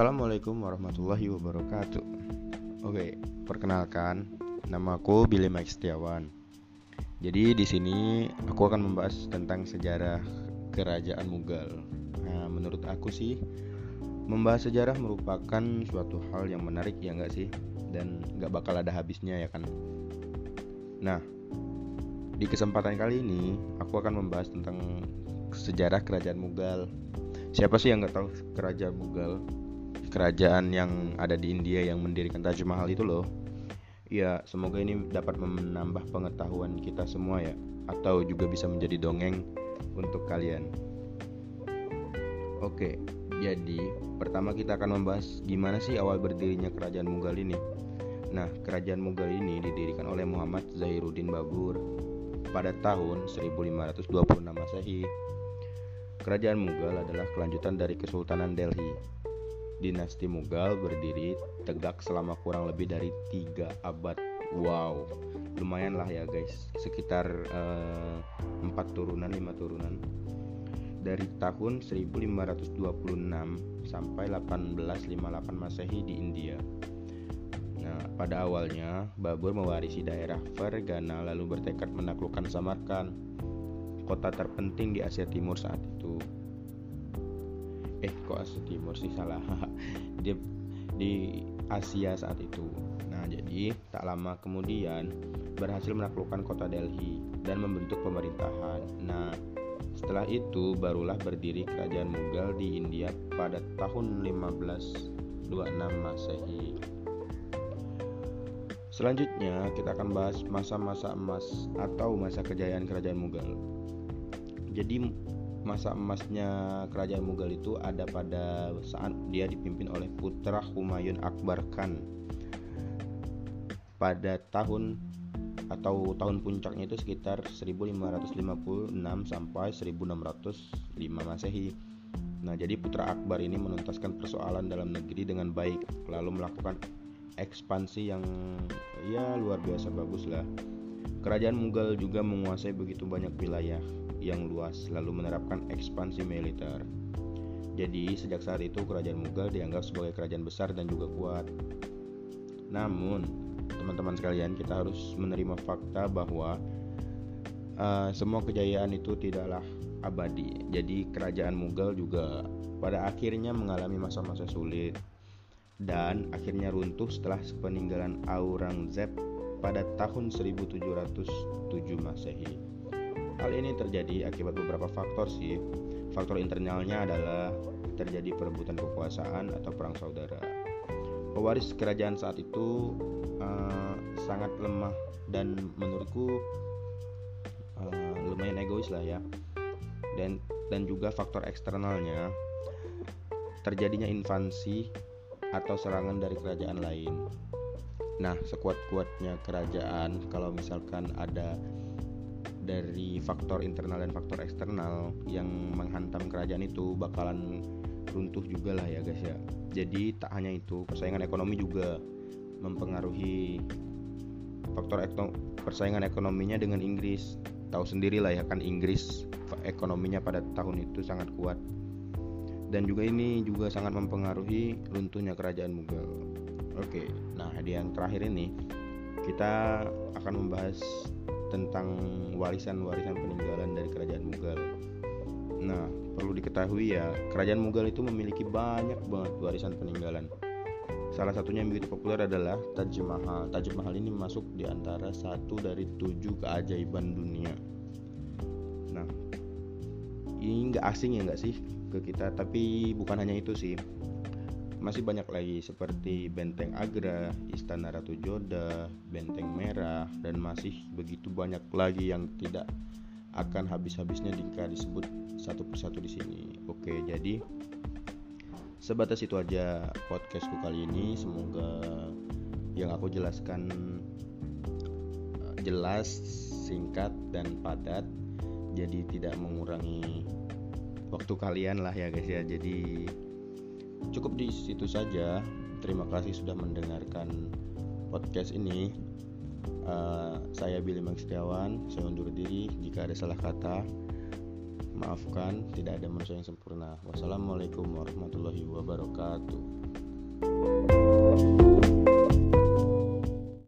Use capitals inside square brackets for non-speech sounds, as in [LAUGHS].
Assalamualaikum warahmatullahi wabarakatuh. Oke, perkenalkan, nama aku Billy Mike Setiawan. Jadi di sini aku akan membahas tentang sejarah kerajaan Mughal. Nah, menurut aku sih membahas sejarah merupakan suatu hal yang menarik ya enggak sih? Dan nggak bakal ada habisnya ya kan? Nah, di kesempatan kali ini aku akan membahas tentang sejarah kerajaan Mughal. Siapa sih yang nggak tahu kerajaan Mughal? Kerajaan yang ada di India yang mendirikan Taj Mahal itu loh. Ya, semoga ini dapat menambah pengetahuan kita semua ya, atau juga bisa menjadi dongeng untuk kalian. Oke, jadi pertama kita akan membahas gimana sih awal berdirinya kerajaan Mughal ini. Nah, kerajaan Mughal ini didirikan oleh Muhammad Zahiruddin Babur pada tahun 1526 Masehi. Kerajaan Mughal adalah kelanjutan dari Kesultanan Delhi dinasti Mughal berdiri tegak selama kurang lebih dari tiga abad. Wow, lumayan lah ya guys, sekitar eh, empat uh, turunan, lima turunan. Dari tahun 1526 sampai 1858 Masehi di India. Nah, pada awalnya Babur mewarisi daerah Fergana lalu bertekad menaklukkan Samarkand, kota terpenting di Asia Timur saat itu eh kok Asia Timur sih? Salah. [LAUGHS] Dia di Asia saat itu. Nah jadi tak lama kemudian berhasil menaklukkan kota Delhi dan membentuk pemerintahan. Nah setelah itu barulah berdiri kerajaan Mughal di India pada tahun 1526 Masehi. Selanjutnya kita akan bahas masa-masa emas atau masa kejayaan kerajaan Mughal. Jadi masa emasnya kerajaan Mughal itu ada pada saat dia dipimpin oleh putra Humayun Akbar Khan pada tahun atau tahun puncaknya itu sekitar 1556 sampai 1605 Masehi. Nah, jadi putra Akbar ini menuntaskan persoalan dalam negeri dengan baik, lalu melakukan ekspansi yang ya luar biasa bagus lah. Kerajaan Mughal juga menguasai begitu banyak wilayah yang luas lalu menerapkan ekspansi militer. Jadi sejak saat itu kerajaan Mughal dianggap sebagai kerajaan besar dan juga kuat. Namun, teman-teman sekalian, kita harus menerima fakta bahwa uh, semua kejayaan itu tidaklah abadi. Jadi kerajaan Mughal juga pada akhirnya mengalami masa-masa sulit dan akhirnya runtuh setelah peninggalan Aurangzeb pada tahun 1707 Masehi. Hal ini terjadi akibat beberapa faktor sih. Faktor internalnya adalah terjadi perebutan kekuasaan atau perang saudara. Pewaris kerajaan saat itu uh, sangat lemah dan menurutku uh, lumayan egois lah ya. Dan dan juga faktor eksternalnya terjadinya invasi atau serangan dari kerajaan lain. Nah, sekuat-kuatnya kerajaan kalau misalkan ada dari faktor internal dan faktor eksternal yang menghantam kerajaan itu bakalan runtuh juga lah ya guys ya. Jadi tak hanya itu persaingan ekonomi juga mempengaruhi faktor persaingan ekonominya dengan Inggris. Tahu sendiri lah ya kan Inggris ekonominya pada tahun itu sangat kuat. Dan juga ini juga sangat mempengaruhi runtuhnya kerajaan Mughal. Oke nah di yang terakhir ini kita akan membahas tentang warisan-warisan peninggalan dari kerajaan Mughal. Nah, perlu diketahui ya, kerajaan Mughal itu memiliki banyak banget warisan peninggalan. Salah satunya yang begitu populer adalah Taj Mahal. Taj Mahal ini masuk di antara satu dari tujuh keajaiban dunia. Nah, ini nggak asing ya nggak sih ke kita, tapi bukan hanya itu sih masih banyak lagi seperti Benteng Agra, Istana Ratu Joda, Benteng Merah, dan masih begitu banyak lagi yang tidak akan habis-habisnya jika disebut satu persatu di sini. Oke, jadi sebatas itu aja podcastku kali ini. Semoga yang aku jelaskan eh, jelas, singkat, dan padat. Jadi tidak mengurangi waktu kalian lah ya guys ya. Jadi cukup di situ saja. Terima kasih sudah mendengarkan podcast ini. Uh, saya Billy Mang Setiawan saya undur diri jika ada salah kata. Maafkan tidak ada manusia yang sempurna. Wassalamualaikum warahmatullahi wabarakatuh.